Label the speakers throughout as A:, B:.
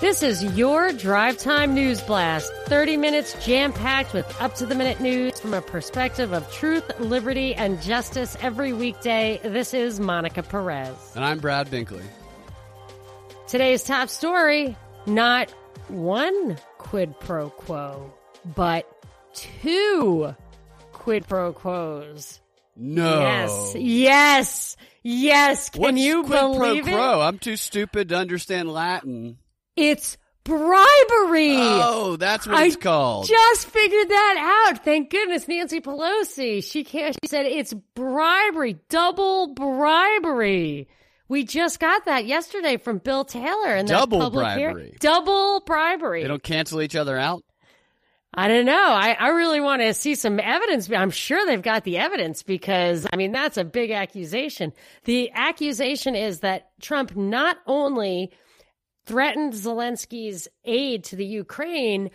A: This is your Drive Time News Blast. 30 minutes jam packed with up to the minute news from a perspective of truth, liberty, and justice every weekday. This is Monica Perez.
B: And I'm Brad Binkley.
A: Today's top story not one quid pro quo, but two quid pro quos.
B: No.
A: Yes. Yes. Yes. Can
B: What's
A: you
B: quid
A: believe
B: pro
A: it?
B: quo? I'm too stupid to understand Latin.
A: It's bribery.
B: Oh, that's what
A: I
B: it's called.
A: Just figured that out. Thank goodness, Nancy Pelosi. She can't. She said it's bribery, double bribery. We just got that yesterday from Bill Taylor in that
B: Double
A: public hearing.
B: bribery.
A: Double bribery.
B: they don't cancel each other out.
A: I don't know. I, I really want to see some evidence. I'm sure they've got the evidence because, I mean, that's a big accusation. The accusation is that Trump not only threatened Zelensky's aid to the Ukraine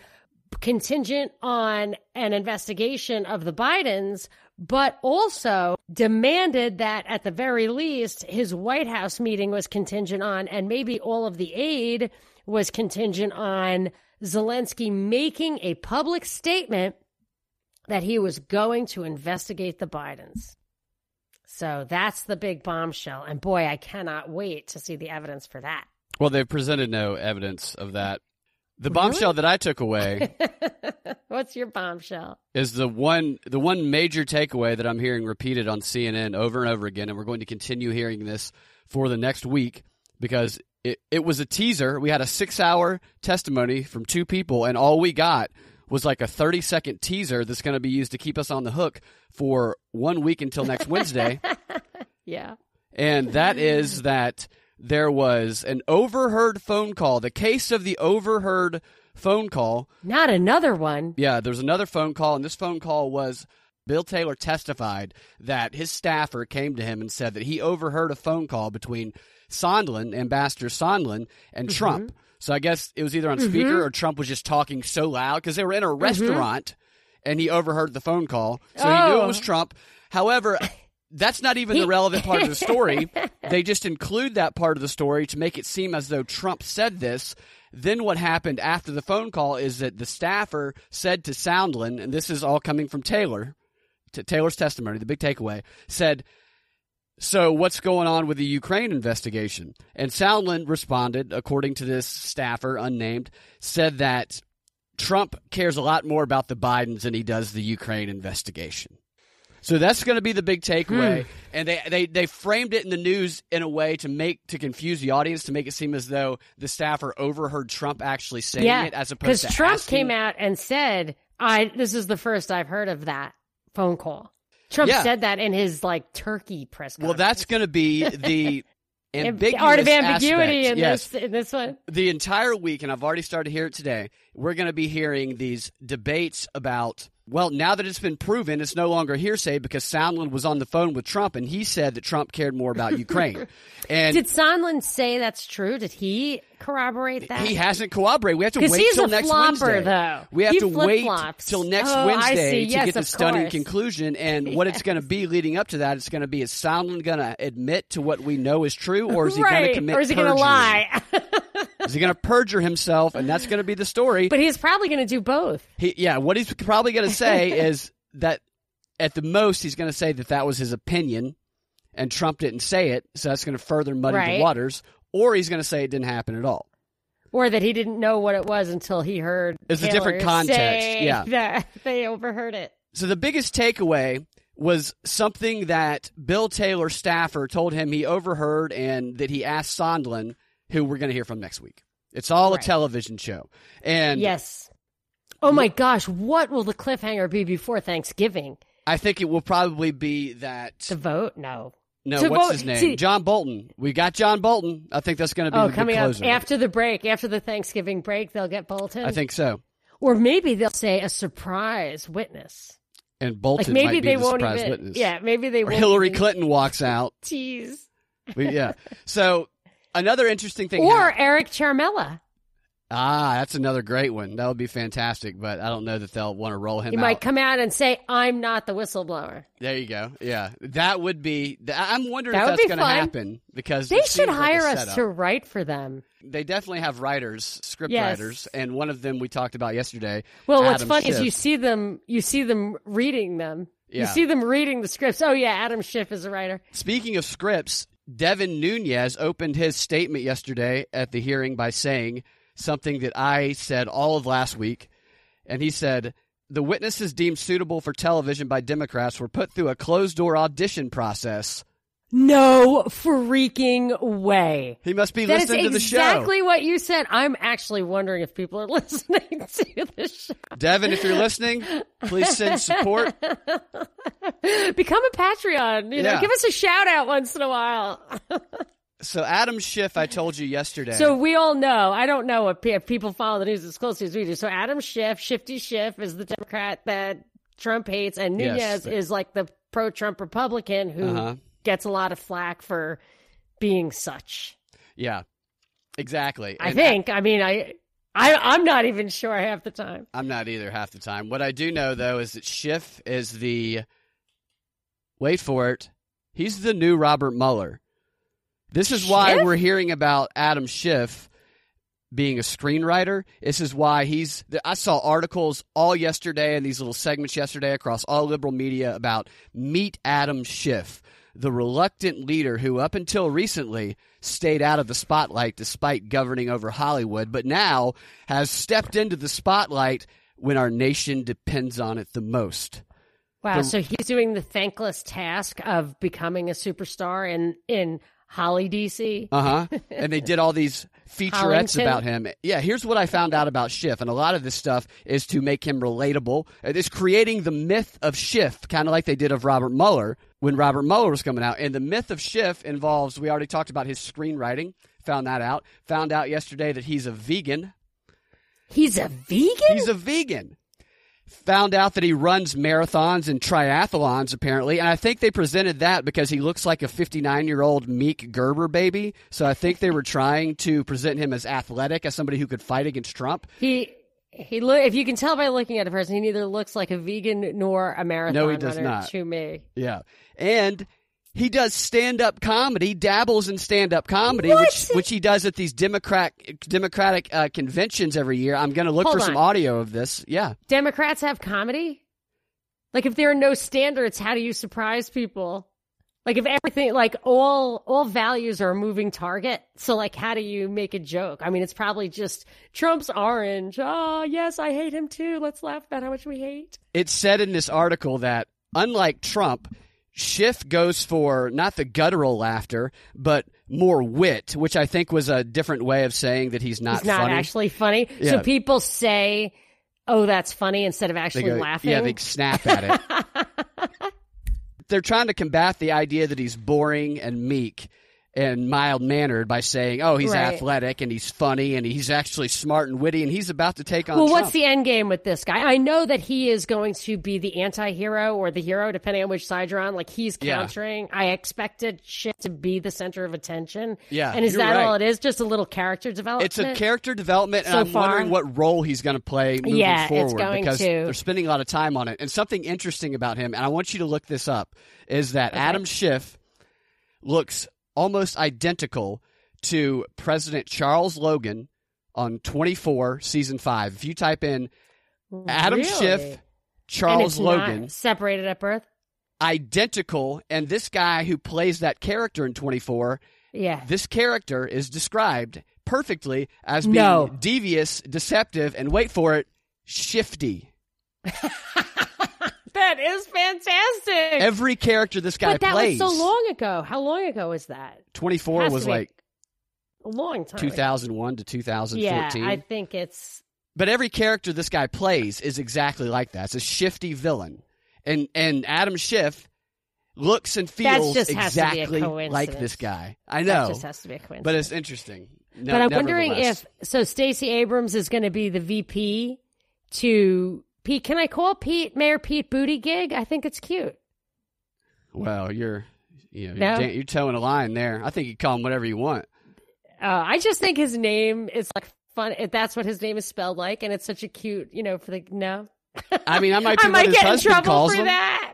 A: contingent on an investigation of the Bidens, but also demanded that at the very least his White House meeting was contingent on, and maybe all of the aid was contingent on Zelensky making a public statement that he was going to investigate the Bidens. So that's the big bombshell. And boy, I cannot wait to see the evidence for that.
B: Well, they've presented no evidence of that. The
A: Really?
B: bombshell that I took away
A: What's your bombshell?
B: is the one the one major takeaway that I'm hearing repeated on CNN over and over again, and we're going to continue hearing this for the next week because it, it was a teaser. We had a six hour testimony from two people, and all we got was like a 30 second teaser that's going to be used to keep us on the hook for one week until next Wednesday.
A: Yeah.
B: and that is that there was an overheard phone call. The case of the overheard phone call
A: Not another one.
B: yeah, there was another phone call, and this phone call was Bill Taylor testified that his staffer came to him and said that he overheard a phone call between Sondland, Ambassador Sondland, and mm-hmm. Trump. So I guess it was either on mm-hmm. speaker or Trump was just talking so loud because they were in a mm-hmm. restaurant and he overheard the phone call. So he knew it
A: Oh.
B: was Trump. However, that's not even the relevant part of the story. They just include that part of the story to make it seem as though Trump said this. Then what happened after the phone call is that the staffer said to Sondland, and this is all coming from Taylor, to Taylor's testimony, the big takeaway, said, so what's going on with the Ukraine investigation? And Sondland responded, according to this staffer, unnamed, said that Trump cares a lot more about the Bidens than he does the Ukraine investigation. So that's going to be the big takeaway, hmm. and they, they they framed it in the news in a way to make to confuse the audience to make it seem as though the staffer overheard Trump actually saying
A: yeah.
B: it as opposed to because
A: Trump
B: asking-
A: came out and said, I, this is the first I've heard of that phone call. Trump
B: Yeah.
A: said that in his like turkey press
B: Well, that's going to be the
A: Am-
B: ambiguous
A: art of ambiguity in
B: yes.
A: this in this one.
B: the entire week, and I've already started to hear it today, we're going to be hearing these debates about, well, now that it's been proven, it's no longer hearsay because Sondland was on the phone with Trump and he said that Trump cared more about Ukraine. And
A: Did Sondland say that's true? Did he corroborate that?
B: he hasn't cooperated. We have to wait till next
A: flopper,
B: Wednesday.
A: though.
B: We have
A: He
B: to wait
A: flip-flops.
B: till next
A: Oh,
B: Wednesday
A: see.
B: to
A: Yes,
B: get the stunning
A: course.
B: conclusion. And what it's going to be leading up to that, it's going to be is Sondland going to admit to what we know is true, or is he going to commit
A: or is he going to lie?
B: Is he going to perjure himself? And that's going to be the story.
A: but he's probably going to do both.
B: He, yeah, what he's probably going to say is that at the most he's going to say that that was his opinion, and Trump didn't say it, so that's going to further muddy
A: Right.
B: the waters. Or he's going to say it didn't happen at all.
A: Or that he didn't know what it was until he heard
B: It's a different context, yeah.
A: that they overheard it.
B: So the biggest takeaway was something that Bill Taylor staffer told him he overheard and that he asked Sondland, who we're going to hear from next week. It's all
A: Right.
B: a television show. And
A: Yes. Oh my gosh, what will the cliffhanger be before Thanksgiving?
B: I think it will probably be that
A: The vote? No.
B: no,
A: to
B: what's
A: vote-
B: his name?
A: see-
B: John Bolton. We got John Bolton. I think that's going to be
A: Oh, coming up after the break, after the Thanksgiving break, they'll get Bolton.
B: I think so.
A: or maybe they'll say a surprise witness.
B: And Bolton
A: Like maybe
B: might be
A: they
B: the
A: won't
B: surprise
A: even.
B: witness.
A: Yeah, maybe they
B: Or
A: won't.
B: Hillary
A: even
B: Clinton walks out.
A: Tease.
B: Yeah. So another interesting thing.
A: Or
B: happened.
A: Eric Ciaramella.
B: Ah, that's another great one. That would be fantastic, but I don't know that they'll want to roll him
A: He
B: out.
A: might come out and say, "I'm not the whistleblower."
B: There you go. Yeah, that would be. I'm wondering
A: That
B: if that's going to happen because
A: They should
B: seems like
A: hire us to write for them.
B: They definitely have writers, script
A: Yes.
B: writers, and one of them we talked about yesterday.
A: Well, what's
B: Adam
A: funny is you see them, you see them reading them. You see them reading the scripts. Oh yeah, Adam Schiff is a writer.
B: Speaking of scripts, Devin Nunes opened his statement yesterday at the hearing by saying something that I said all of last week. And he said, The witnesses deemed suitable for television by Democrats were put through a closed door audition process.
A: No freaking way.
B: He must be
A: That is
B: listening to the show.
A: That's exactly what you said. I'm actually wondering if people are listening to the show.
B: Devin, if you're listening, please send support.
A: Become a Patreon. You know, give us a shout out once in a while.
B: So Adam Schiff, I told you yesterday.
A: So we all know. I don't know if, if people follow the news as closely as we do. So Adam Schiff, Shifty Schiff, is the Democrat that Trump hates, and Nunes
B: Yes.
A: is like the pro-Trump Republican who
B: Uh-huh.
A: Gets a lot of flack for being such.
B: yeah, exactly.
A: I
B: And
A: think. I mean, I, I, I'm not even sure half the time.
B: I'm not either half the time. What I do know though is that Schiff is the wait for it. He's the new Robert Mueller. This is why
A: Schiff?
B: we're hearing about Adam Schiff being a screenwriter. This is why he's. I saw articles all yesterday and these little segments yesterday across all liberal media about meet Adam Schiff, the reluctant leader who, up until recently, stayed out of the spotlight despite governing over Hollywood, but now has stepped into the spotlight when our nation depends on it the most.
A: Wow.
B: The-
A: so he's doing the thankless task of becoming a superstar in in Holly, DC.
B: Uh huh. and they did all these featurettes
A: Hollington.
B: about him. Yeah, here's what I found out about Schiff, and a lot of this stuff is to make him relatable. It's creating the myth of Schiff, kind of like they did of Robert Mueller when Robert Mueller was coming out. And the myth of Schiff involves, we already talked about his screenwriting, found that out. Found out yesterday that he's a vegan.
A: He's a vegan.
B: He's a vegan. Found out that he runs marathons and triathlons, apparently. And I think they presented that because he looks like a 59 year old Meek Gerber baby. So I think they were trying to present him as athletic, as somebody who could fight against Trump.
A: He he look if you can tell by looking at a person, he neither looks like a vegan nor a marathon
B: No, he does
A: runner
B: not.
A: to me.
B: Yeah. And he does stand up comedy, dabbles in stand up comedy,
A: What?
B: which which he does at these Democrat Democratic uh, conventions every year. I'm going to look
A: Hold
B: for some audio of this. Yeah.
A: Democrats have comedy? Like if there are no standards, how do you surprise people? Like if everything like all all values are a moving target, so like how do you make a joke? I mean, it's probably just Trump's orange. Oh, yes, I hate him too. Let's laugh about how much we hate.
B: it said in this article that unlike Trump, Schiff goes for not the guttural laughter, but more wit, which I think was a different way of saying that he's not,
A: It's not
B: funny.
A: actually funny.
B: Yeah.
A: So people say, "Oh, that's funny," instead of actually
B: go-
A: laughing.
B: Yeah, they snap at it. They're trying to combat the idea that he's boring and meek and mild mannered by saying, "Oh, he's
A: Right.
B: athletic and he's funny and he's actually smart and witty and he's about to take on."
A: Well,
B: Trump.
A: what's the end game with this guy? I know that he is going to be the anti-hero or the hero, depending on which side you're on. Like he's
B: Yeah.
A: countering. I expected shit to be the center of attention.
B: Yeah,
A: and is that
B: right.
A: all it is? Just a little character development.
B: It's a character development, and
A: So
B: I'm
A: far.
B: wondering what role he's going to play moving
A: Yeah, it's
B: forward
A: going
B: because
A: to.
B: they're spending a lot of time on it. And something interesting about him, and I want you to look this up, is that Adam Schiff looks almost identical to President Charles Logan on 24 season 5. If you type in Adam
A: Really?
B: Schiff, Charles Logan,
A: separated at birth.
B: identical, and this guy who plays that character in 24
A: Yeah,
B: this character is described perfectly as being
A: No.
B: devious, deceptive, and wait for it, shifty.
A: that is fantastic.
B: Every character this guy
A: but that
B: plays.
A: was so long ago. How long ago was that?
B: 24 was like
A: A long time.
B: 2001 to
A: Yeah,
B: 2014.
A: I think it's
B: But every character this guy plays is exactly like that. It's a shifty villain. And and Adam Schiff looks and feels
A: just has to be a
B: exactly like this guy. I
A: that
B: know.
A: just has to be a coincidence.
B: But it's interesting. No,
A: but I'm wondering if so. Stacey Abrams is going to be the VP to Pete. Can I call Pete Mayor Pete Booty Gig? I think it's cute.
B: Well, you're you know,
A: No?
B: you're, you're towing a line there. I think you call him whatever you want.
A: Uh, I just think his name is like fun. That's what his name is spelled like, and it's such a cute, you know, for the no.
B: I mean, I might be
A: I might get in trouble for
B: him.
A: that.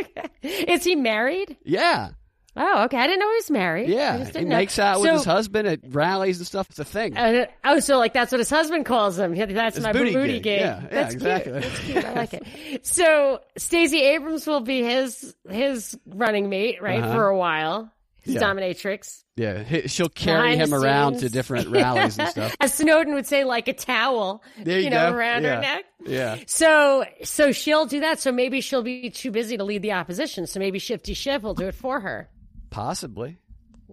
A: is he married?
B: Yeah,
A: Oh, okay. I didn't know he was married.
B: Yeah. He
A: know.
B: makes out with
A: So-
B: his husband at rallies and stuff. It's a thing.
A: Uh, oh, so like that's what his husband calls him. That's
B: It's
A: my
B: booty
A: booty,
B: gig. Yeah, yeah,
A: that's
B: exactly.
A: Cute. That's cute. I like it. So Stacey Abrams will be his his running mate, right,
B: Uh-huh.
A: for a while. His
B: Yeah.
A: dominatrix.
B: yeah, he- she'll carry
A: Behind
B: him around to different rallies and stuff.
A: As Snowden would say, like a towel,
B: There you
A: know,
B: go.
A: around
B: Yeah.
A: her neck.
B: Yeah,
A: So, so she'll do that. So maybe she'll be too busy to lead the opposition. So maybe Shifty Schiff will do it for her.
B: Possibly.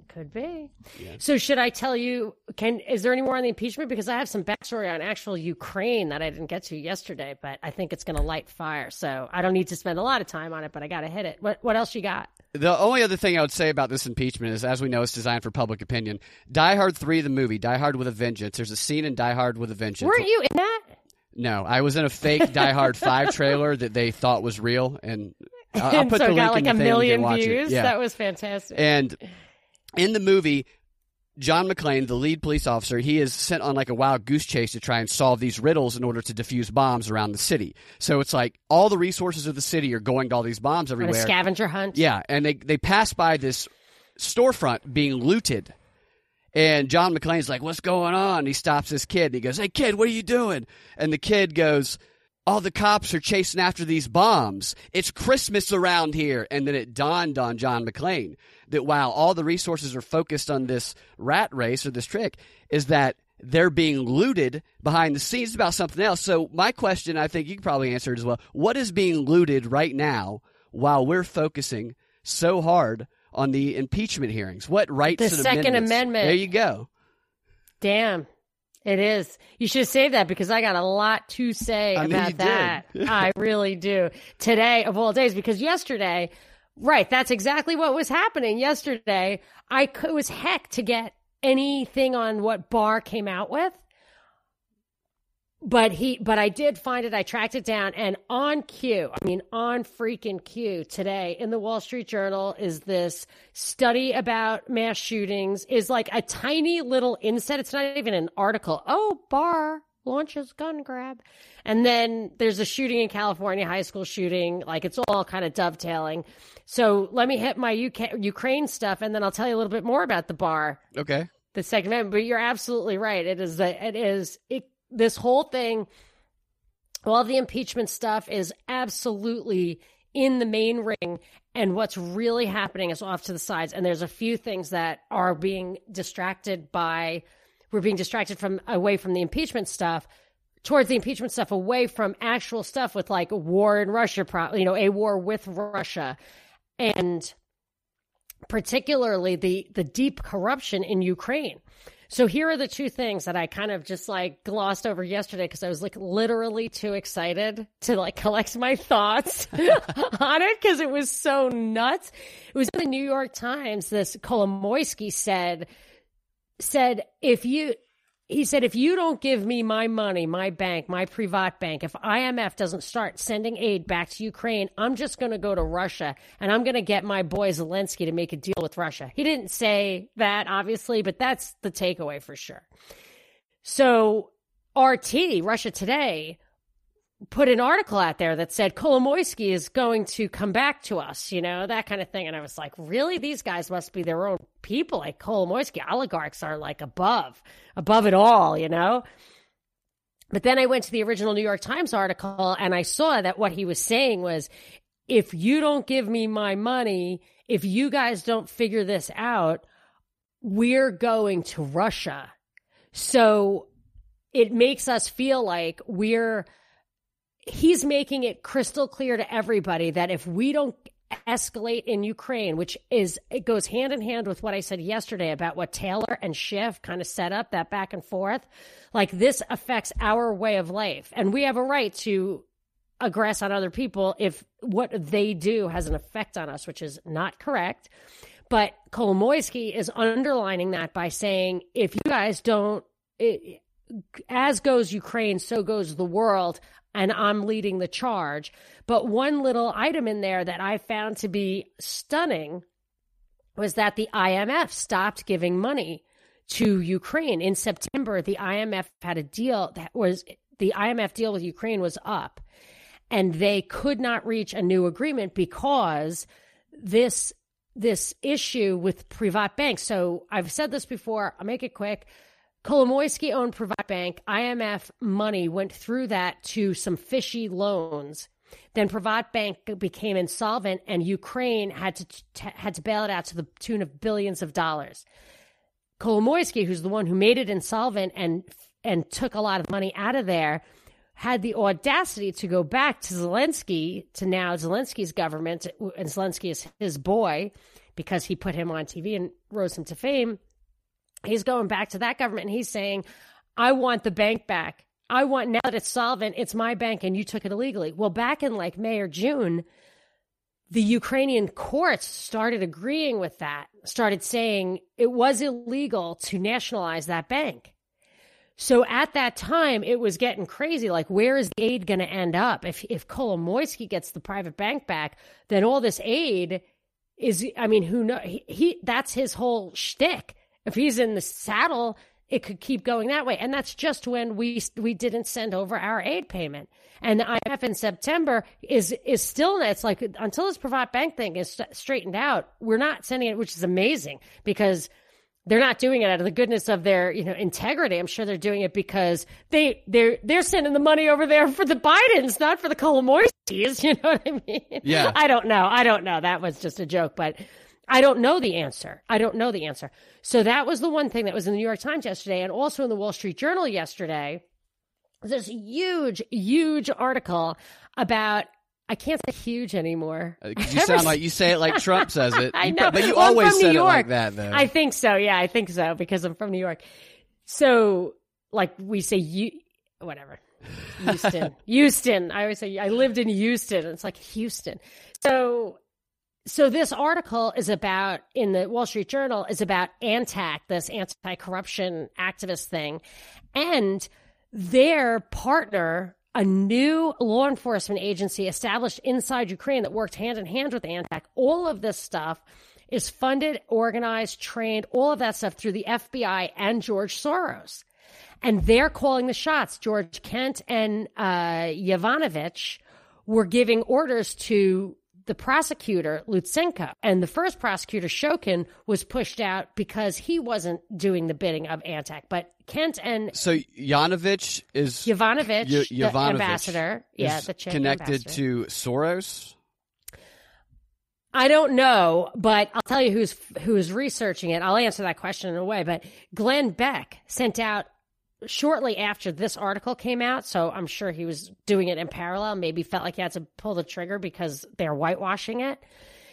A: Could be. So should I tell you? Can is there any more on the impeachment? Because I have some backstory on actual Ukraine that I didn't get to yesterday, but I think it's going to light fire. So I don't need to spend a lot of time on it, but I got to hit it. What What else you got?
B: The only other thing I would say about this impeachment is, as we know, it's designed for public opinion. Die Hard 3, the movie, Die Hard with a Vengeance. There's a scene in Die Hard with a Vengeance.
A: Weren't you in that?
B: No, I was in a fake Die Hard 5 trailer that they thought was real, and I'll, put
A: so
B: the
A: got like
B: in the
A: a million views.
B: Yeah.
A: That was fantastic.
B: And in the movie, John McClane, the lead police officer, he is sent on like a wild goose chase to try and solve these riddles in order to defuse bombs around the city. So it's like all the resources of the city are going to all these bombs
A: on a
B: everywhere.
A: scavenger hunt.
B: Yeah, and they they pass by this storefront being looted. And John McClane's like, "What's going on?" He stops this kid. And he goes, "Hey kid, what are you doing?" And the kid goes, "All the cops are chasing after these bombs. It's Christmas around here." And then it dawned on John McClane that while all the resources are focused on this rat race or this trick, is that they're being looted behind the scenes about something else. So my question, I think you can probably answer it as well. What is being looted right now while we're focusing so hard on the impeachment hearings? What rights
A: The Second? Amendment.
B: There you go.
A: Damn. It is. You should save that because I got a lot to say
B: I
A: about that. I really do. Today of all days, because yesterday, right, that's exactly what was happening yesterday. I it was heck to get anything on what Barr came out with. But he, but I did find it. I tracked it down, and on cue, I mean, on freaking cue today in the Wall Street Journal is this study about mass shootings. Is like a tiny little inset. It's not even an article. Oh, Barr launches gun grab, and then there's a shooting in California, high school shooting. Like it's all kind of dovetailing. So let me hit my UK, Ukraine stuff, and then I'll tell you a little bit more about the bar
B: Okay.
A: the Second Amendment. But you're absolutely right. It is a, it is it this whole thing. All the impeachment stuff is absolutely in the main ring, and what's really happening is off to the sides. And there's a few things that are being distracted by. We're being distracted from away from the impeachment stuff towards the impeachment stuff away from actual stuff with like war in Russia, you know, a war with Russia, and particularly the the deep corruption in Ukraine. So here are the two things that I kind of just like glossed over yesterday because I was like literally too excited to like collect my thoughts on it because it was so nuts. It was in the New York Times. This Kolomoisky said said if you he said if you don't give me my money, my bank, my privat bank, if IMF doesn't start sending aid back to Ukraine, I'm just going to go to Russia and I'm going to get my boy Zelensky to make a deal with Russia. He didn't say that obviously, but that's the takeaway for sure. So RT, Russia Today, put an article out there that said Kolomoisky is going to come back to us, you know, that kind of thing. And I was like, really? These guys must be their own people. Like Kolomoisky, oligarchs are like above, above it all, you know? But then I went to the original New York Times article and I saw that what he was saying was if you don't give me my money, if you guys don't figure this out, we're going to Russia. So it makes us feel like we're he's making it crystal clear to everybody that if we don't escalate in Ukraine, which is it goes hand in hand with what I said yesterday about what Taylor and Schiff kind of set up that back and forth. Like this affects our way of life, and we have a right to aggress on other people if what they do has an effect on us, which is not correct. But Kolomoisky is underlining that by saying, if you guys don't, it, as goes Ukraine, so goes the world, and I'm leading the charge. But one little item in there that I found to be stunning was that the IMF stopped giving money to Ukraine. In September, the IMF had a deal that was the IMF deal with Ukraine was up, and they could not reach a new agreement because this this issue with Privat Bank. So I've said this before. I'll make it quick. Kolomoisky owned Privat Bank. IMF money went through that to some fishy loans. Then Privat Bank became insolvent, and Ukraine had to t- had to bail it out to the tune of billions of dollars. Kolomoisky, who's the one who made it insolvent and and took a lot of money out of there, had the audacity to go back to Zelensky, to now Zelensky's government, and Zelensky is his boy because he put him on TV and rose him to fame. He's going back to that government and he's saying, I want the bank back. I want now that it's solvent, it's my bank and you took it illegally. Well, back in like May or June, the Ukrainian courts started agreeing with that, started saying it was illegal to nationalize that bank. So at that time, it was getting crazy. Like, where is the aid going to end up? If if Kolomoisky gets the Privat Bank back, then all this aid is. I mean, who knows? He, he that's his whole shtick. If he's in the saddle, it could keep going that way. And that's just when we we didn't send over our aid payment. And the IMF in September is is still it's like until this Privat Bank thing is straightened out, we're not sending it, which is amazing because they're not doing it out of the goodness of their you know integrity. I'm sure they're doing it because they they're they're sending the money over there for the Bidens, not for the Kolomoiskys. You know what I mean?
B: Yeah.
A: I don't know. I don't know. That was just a joke, but I don't know the answer. I don't know the answer. So that was the one thing that was in the New York Times yesterday, and also in the Wall Street Journal yesterday. This huge, huge article about I can't say huge anymore.
B: Uh, you sound like you say it like Trump says it.
A: I know,
B: but you
A: well,
B: always said
A: it
B: like that, though.
A: I think so. Yeah, I think so because I'm from New York. So, like we say, you whatever. Houston, Houston. I always say I lived in Houston. It's like Houston. So, so this article is about in the Wall Street Journal is about ANTAC, this anti-corruption activist thing, and their partner a new law enforcement agency established inside Ukraine that worked hand in hand with ANTAC. All of this stuff is funded, organized, trained, all of that stuff through the FBI and George Soros. And they're calling the shots. George Kent and uh, Yovanovitch were giving orders to the prosecutor, Lutsenko. And the first prosecutor, Shokin, was pushed out because he wasn't doing the bidding of Antac. But Kent and
B: so Yanovich is
A: Yovanovitch, y- the ambassador, yeah, the
B: connected
A: ambassador.
B: to Soros.
A: I don't know, but I'll tell you who's who's researching it. I'll answer that question in a way. But Glenn Beck sent out shortly after this article came out, so I'm sure he was doing it in parallel, maybe felt like he had to pull the trigger because they're whitewashing it.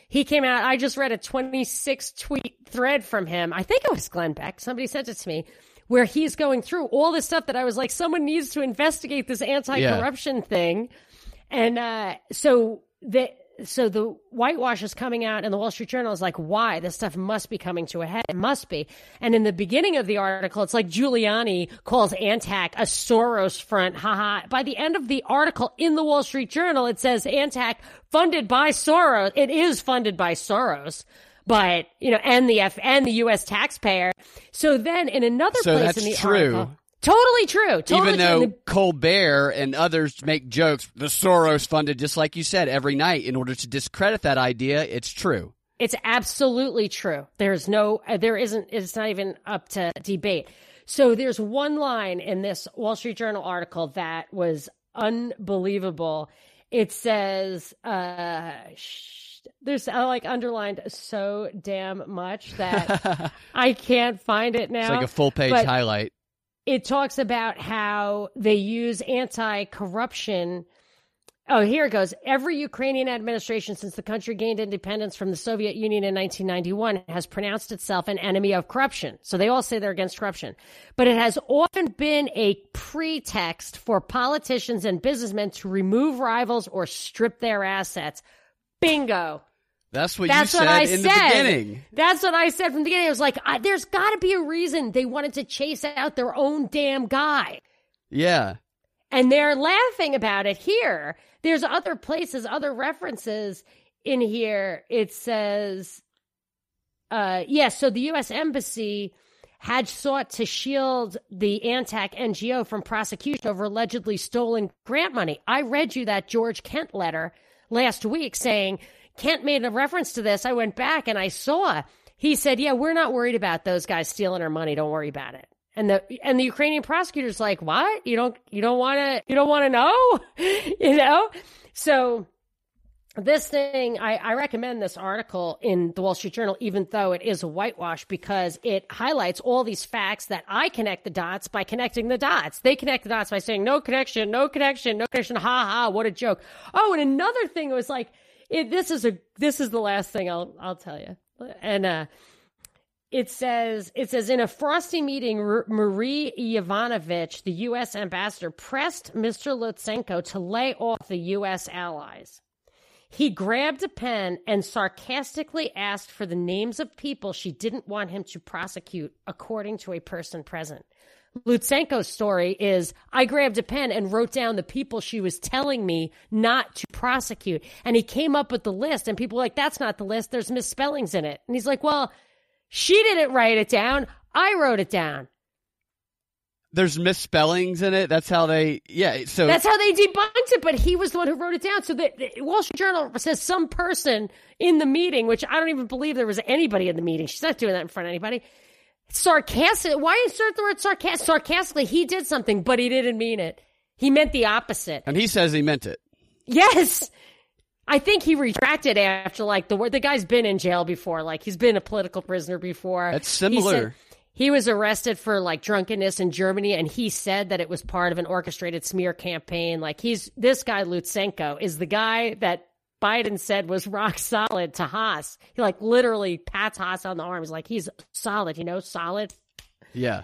A: He came out, I just read a 26 tweet thread from him. I think it was Glenn Beck. Somebody sent it to me where he's going through all this stuff that I was like, someone needs to investigate this anti corruption yeah. thing. And, uh, so the, so the whitewash is coming out and the Wall Street Journal is like, why? This stuff must be coming to a head. It must be. And in the beginning of the article, it's like Giuliani calls Antac a Soros front. Haha. By the end of the article in the Wall Street Journal, it says Antac funded by Soros. It is funded by Soros. But, you know, and the F and the U.S. taxpayer. So then in another
B: so
A: place in the
B: true.
A: article. Totally true. Totally
B: Even though
A: true.
B: Colbert and others make jokes, the Soros funded, just like you said, every night in order to discredit that idea, it's true.
A: It's absolutely true. There's no, uh, there isn't, it's not even up to debate. So there's one line in this Wall Street Journal article that was unbelievable. It says, uh, sh- there's I like underlined so damn much that I can't find it now.
B: It's like a full page
A: But-
B: highlight.
A: It talks about how they use anti-corruption. Oh, here it goes. Every Ukrainian administration since the country gained independence from the Soviet Union in 1991 has pronounced itself an enemy of corruption. So they all say they're against corruption. But it has often been a pretext for politicians and businessmen to remove rivals or strip their assets. Bingo.
B: That's what
A: That's
B: you
A: what
B: said
A: I
B: in
A: said.
B: the beginning.
A: That's what I said from the beginning. I was like, I, there's got to be a reason they wanted to chase out their own damn guy.
B: Yeah.
A: And they're laughing about it here. There's other places, other references in here. It says, uh, yes, so the U.S. Embassy had sought to shield the Antac NGO from prosecution over allegedly stolen grant money. I read you that George Kent letter last week saying Kent made a reference to this. I went back and I saw he said, "Yeah, we're not worried about those guys stealing our money. Don't worry about it." And the and the Ukrainian prosecutor's like, "What? You don't you don't want to you don't want to know?" you know? So this thing, I, I, recommend this article in the Wall Street Journal, even though it is a whitewash, because it highlights all these facts that I connect the dots by connecting the dots. They connect the dots by saying, no connection, no connection, no connection. Ha ha, what a joke. Oh, and another thing was like, it, this is a, this is the last thing I'll, I'll tell you. And, uh, it says it says in a frosty meeting, R- Marie Yovanovitch, the U.S. ambassador, pressed Mr. Lutsenko to lay off the U.S. allies. He grabbed a pen and sarcastically asked for the names of people she didn't want him to prosecute, according to a person present. Lutsenko's story is I grabbed a pen and wrote down the people she was telling me not to prosecute. And he came up with the list, and people were like, that's not the list. There's misspellings in it. And he's like, well, she didn't write it down. I wrote it down
B: there's misspellings in it. That's how they, yeah. So
A: that's how they debunked it. But he was the one who wrote it down. So the, the Wall Street Journal says some person in the meeting, which I don't even believe there was anybody in the meeting. She's not doing that in front of anybody. Sarcastic. Why insert the word sarcastic? Sarcastically, he did something, but he didn't mean it. He meant the opposite.
B: And he says he meant it.
A: Yes. I think he retracted after like the word. The guy's been in jail before. Like he's been a political prisoner before.
B: That's similar
A: he was arrested for like drunkenness in Germany and he said that it was part of an orchestrated smear campaign. Like he's this guy Lutsenko is the guy that Biden said was rock solid to Haas. He like literally pats Haas on the arm. He's like, he's solid, you know, solid.
B: Yeah.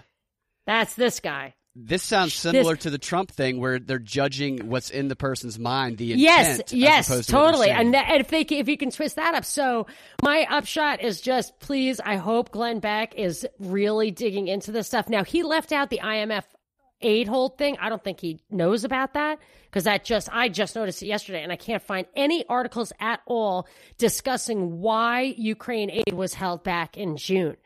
A: That's this guy.
B: This sounds similar this, to the Trump thing where they're judging what's in the person's mind, the
A: intent. Yes, yes, totally. And, and, if they if you can twist that up, so my upshot is just please. I hope Glenn Beck is really digging into this stuff. Now he left out the IMF aid hold thing. I don't think he knows about that because that just I just noticed it yesterday, and I can't find any articles at all discussing why Ukraine aid was held back in June.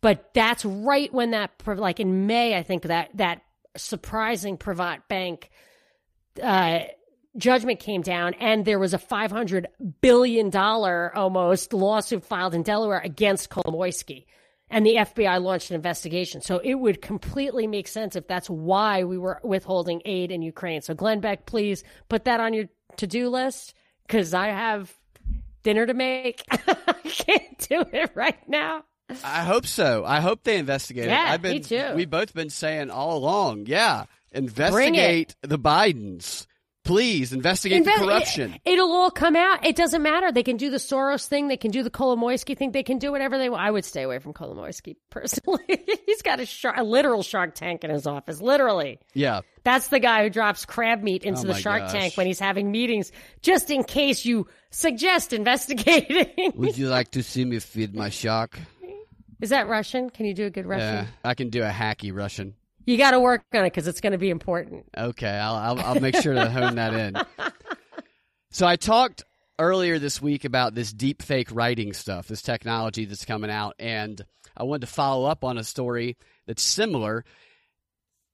A: But that's right when that, like in May, I think that that surprising Privat Bank uh, judgment came down, and there was a five hundred billion dollar almost lawsuit filed in Delaware against Kolomoisky, and the FBI launched an investigation. So it would completely make sense if that's why we were withholding aid in Ukraine. So Glenn Beck, please put that on your to do list because I have dinner to make. I can't do it right now.
B: I hope so. I hope they investigate
A: yeah,
B: it. I've been,
A: me too.
B: We've both been saying all along, yeah, investigate the Bidens. Please investigate Inve- the corruption.
A: It, will all come out. It doesn't matter. They can do the Soros thing. They can do the Kolomoisky thing. They can do whatever they want. I would stay away from Kolomoisky personally. He's got a, shark, a literal shark tank in his office. Literally.
B: Yeah.
A: That's the guy who drops crab meat into
B: oh
A: the shark
B: gosh.
A: tank when he's having meetings, just in case you suggest investigating.
B: Would you like to see me feed my shark?
A: Is that Russian? Can you do a good Russian?
B: Yeah, I can do a hacky Russian.
A: You got to work on it because it's going to be important.
B: Okay, I'll, I'll, I'll make sure to hone that in. So I talked earlier this week about this deep fake writing stuff, this technology that's coming out, and I wanted to follow up on a story that's similar.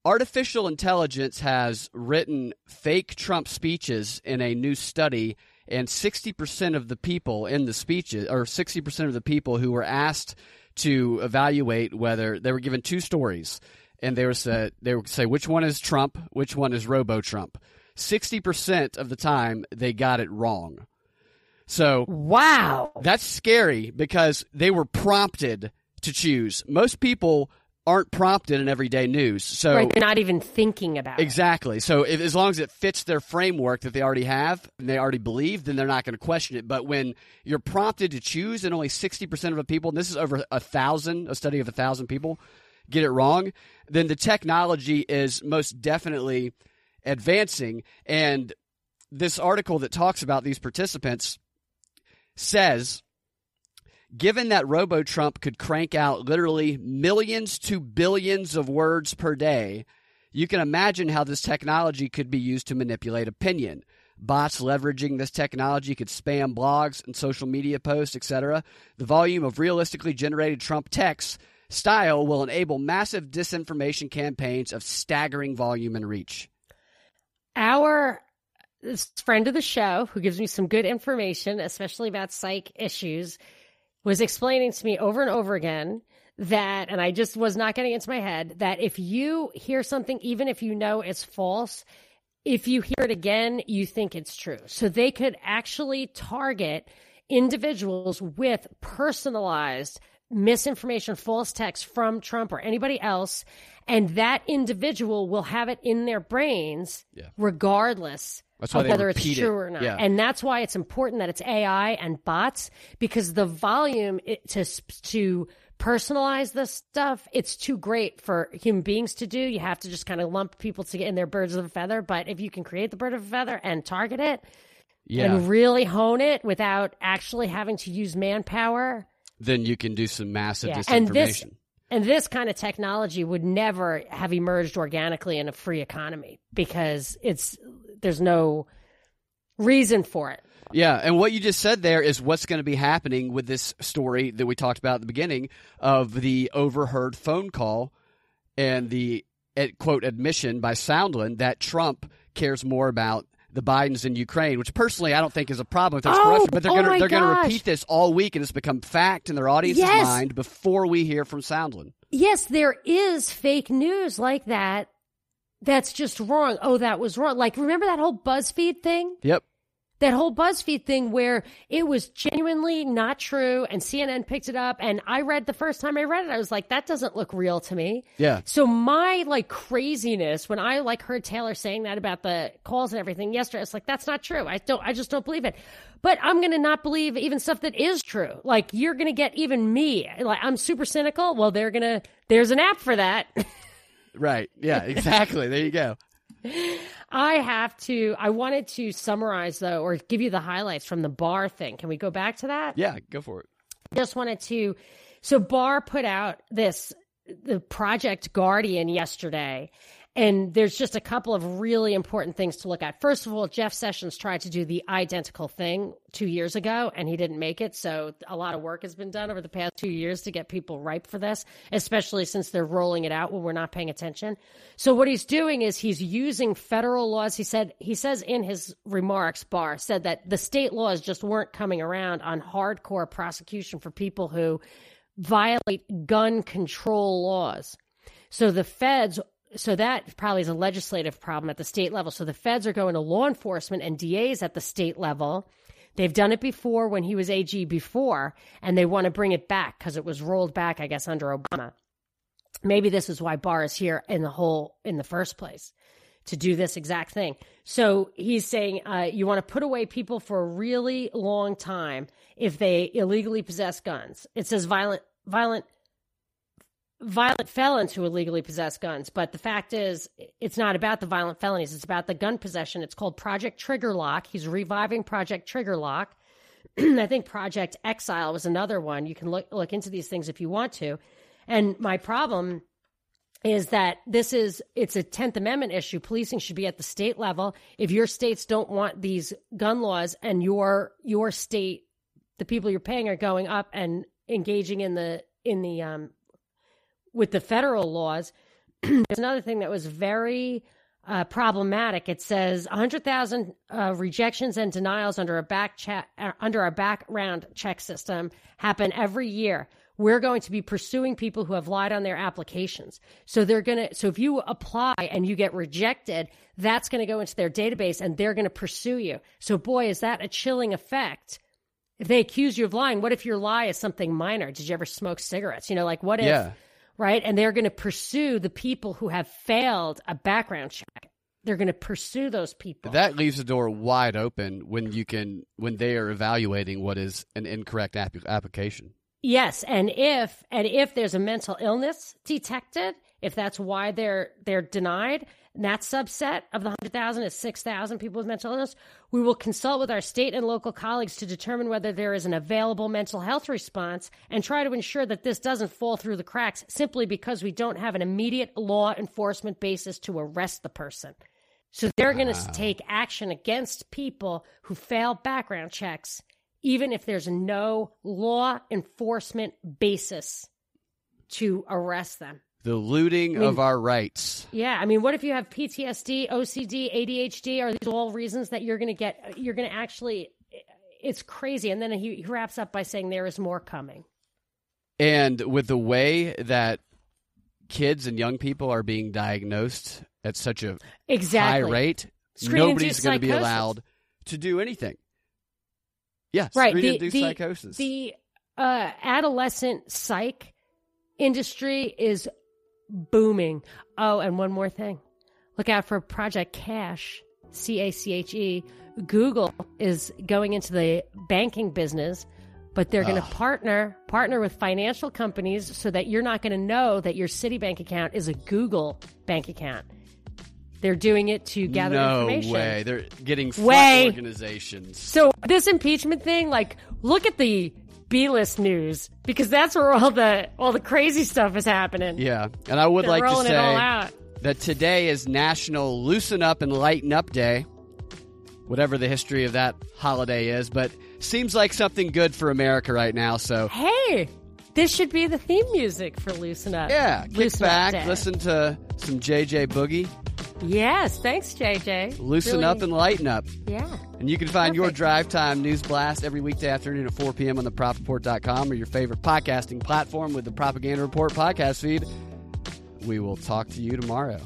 B: Artificial intelligence has written fake Trump speeches in a new study, and 60% of the people in the speeches, or 60% of the people who were asked to evaluate whether they were given two stories, and they were said they would say which one is Trump, which one is Robo Trump. Sixty percent of the time, they got it wrong. So
A: wow,
B: that's scary because they were prompted to choose. Most people aren't prompted in everyday news. So
A: right, they're not even thinking about
B: exactly. So if, as long as it fits their framework that they already have and they already believe, then they're not going to question it. But when you're prompted to choose, and only sixty percent of the people, and this is over a thousand, a study of a thousand people, get it wrong, then the technology is most definitely advancing. And this article that talks about these participants says Given that Robo Trump could crank out literally millions to billions of words per day, you can imagine how this technology could be used to manipulate opinion. Bots leveraging this technology could spam blogs and social media posts, etc. The volume of realistically generated Trump texts style will enable massive disinformation campaigns of staggering volume and reach.
A: Our friend of the show, who gives me some good information, especially about psych issues, was explaining to me over and over again that, and I just was not getting into my head, that if you hear something, even if you know it's false, if you hear it again, you think it's true. So they could actually target individuals with personalized misinformation, false text from Trump or anybody else, and that individual will have it in their brains yeah. regardless of whether it's true
B: it.
A: or not.
B: Yeah.
A: And that's why it's important that it's AI and bots because the volume to to personalize this stuff, it's too great for human beings to do. You have to just kind of lump people to get in their birds of a feather. But if you can create the bird of a feather and target it
B: yeah.
A: and really hone it without actually having to use manpower,
B: then you can do some massive
A: yeah.
B: disinformation.
A: And this, and this kind of technology would never have emerged organically in a free economy because it's there's no reason for it.
B: Yeah, and what you just said there is what's going to be happening with this story that we talked about at the beginning of the overheard phone call and the quote admission by Sondland that Trump cares more about the Bidens in Ukraine, which personally I don't think is a problem if there's
A: oh,
B: corruption, but they're
A: oh
B: going to they're going to repeat this all week and it's become fact in their audience's
A: yes.
B: mind before we hear from Sondland.
A: Yes, there is fake news like that. That's just wrong. Oh, that was wrong. Like remember that whole BuzzFeed thing?
B: Yep.
A: That whole BuzzFeed thing where it was genuinely not true and CNN picked it up and I read the first time I read it I was like that doesn't look real to me.
B: Yeah.
A: So my like craziness when I like heard Taylor saying that about the calls and everything yesterday it's like that's not true. I don't I just don't believe it. But I'm going to not believe even stuff that is true. Like you're going to get even me like I'm super cynical. Well, they're going to there's an app for that.
B: right. Yeah, exactly. there you go.
A: I have to. I wanted to summarize though, or give you the highlights from the bar thing. Can we go back to that?
B: Yeah, go for it.
A: Just wanted to. So Barr put out this the Project Guardian yesterday, and there's just a couple of really important things to look at. First of all, Jeff Sessions tried to do the identical thing two years ago and he didn't make it. So a lot of work has been done over the past two years to get people ripe for this, especially since they're rolling it out when we're not paying attention. So what he's doing is he's using federal laws. He said, he says in his remarks, Barr said that the state laws just weren't coming around on hardcore prosecution for people who violate gun control laws. So the feds so that probably is a legislative problem at the state level. So the feds are going to law enforcement and DAs at the state level. They've done it before when he was AG before, and they want to bring it back because it was rolled back, I guess, under Obama. Maybe this is why Barr is here in the whole in the first place to do this exact thing. So he's saying uh, you want to put away people for a really long time if they illegally possess guns. It says violent violent violent felons who illegally possess guns. But the fact is, it's not about the violent felonies. It's about the gun possession. It's called Project Trigger Lock. He's reviving Project Trigger Lock. I think Project Exile was another one. You can look look into these things if you want to. And my problem is that this is it's a 10th amendment issue policing should be at the state level if your states don't want these gun laws and your your state the people you're paying are going up and engaging in the in the um with the federal laws, there's another thing that was very uh, problematic. It says 100,000 uh, rejections and denials under a back check, uh, under our background check system happen every year. We're going to be pursuing people who have lied on their applications. So they're going to, so if you apply and you get rejected, that's going to go into their database and they're going to pursue you. So boy, is that a chilling effect. If they accuse you of lying, what if your lie is something minor? Did you ever smoke cigarettes? You know, like what if,
B: yeah
A: right? And they're going to pursue the people who have failed a background check. They're going to pursue those people.
B: That leaves the door wide open when you can when they are evaluating what is an incorrect ap- application.
A: Yes, and if and if there's a mental illness detected, if that's why they're they're denied, and that subset of the 100,000 is 6,000 people with mental illness, we will consult with our state and local colleagues to determine whether there is an available mental health response and try to ensure that this doesn't fall through the cracks simply because we don't have an immediate law enforcement basis to arrest the person. So they're going to take action against people who fail background checks, even if there's no law enforcement basis to arrest them.
B: The looting
A: I mean-
B: of our rights.
A: Yeah, I mean, what if you have PTSD, OCD, ADHD? Are these all reasons that you're going to get? You're going to actually. It's crazy, and then he, he wraps up by saying there is more coming.
B: And with the way that kids and young people are being diagnosed at such a
A: Exactly.
B: high rate,
A: Screen-induced
B: nobody's going to be allowed to do anything. Yes,
A: Right. The, the,
B: psychosis.
A: the uh, adolescent psych industry is booming. Oh, and one more thing. Look out for Project Cache, C A C H E. Google is going into the banking business, but they're going to partner partner with financial companies so that you're not going to know that your Citibank account is a Google bank account. They're doing it to gather
B: no
A: information.
B: way. They're getting
A: Way.
B: organizations.
A: So this impeachment thing, like, look at the B list news because that's where all the all the crazy stuff is happening.
B: Yeah, and I would
A: They're
B: like to say
A: it all out.
B: that today is National Loosen Up and Lighten Up Day. Whatever the history of that holiday is, but seems like something good for America right now. So
A: Hey, this should be the theme music for Loosen Up.
B: yeah, kick
A: Loosen
B: back, listen to some JJ Boogie,
A: Yes, thanks, JJ.
B: loosen
A: Really-
B: up and lighten up.
A: yeah.
B: And you can find your drive time news blast every weekday afternoon at 4 p.m. on the propreport.com or your favorite podcasting platform with the Propaganda Report podcast feed. We will talk to you tomorrow.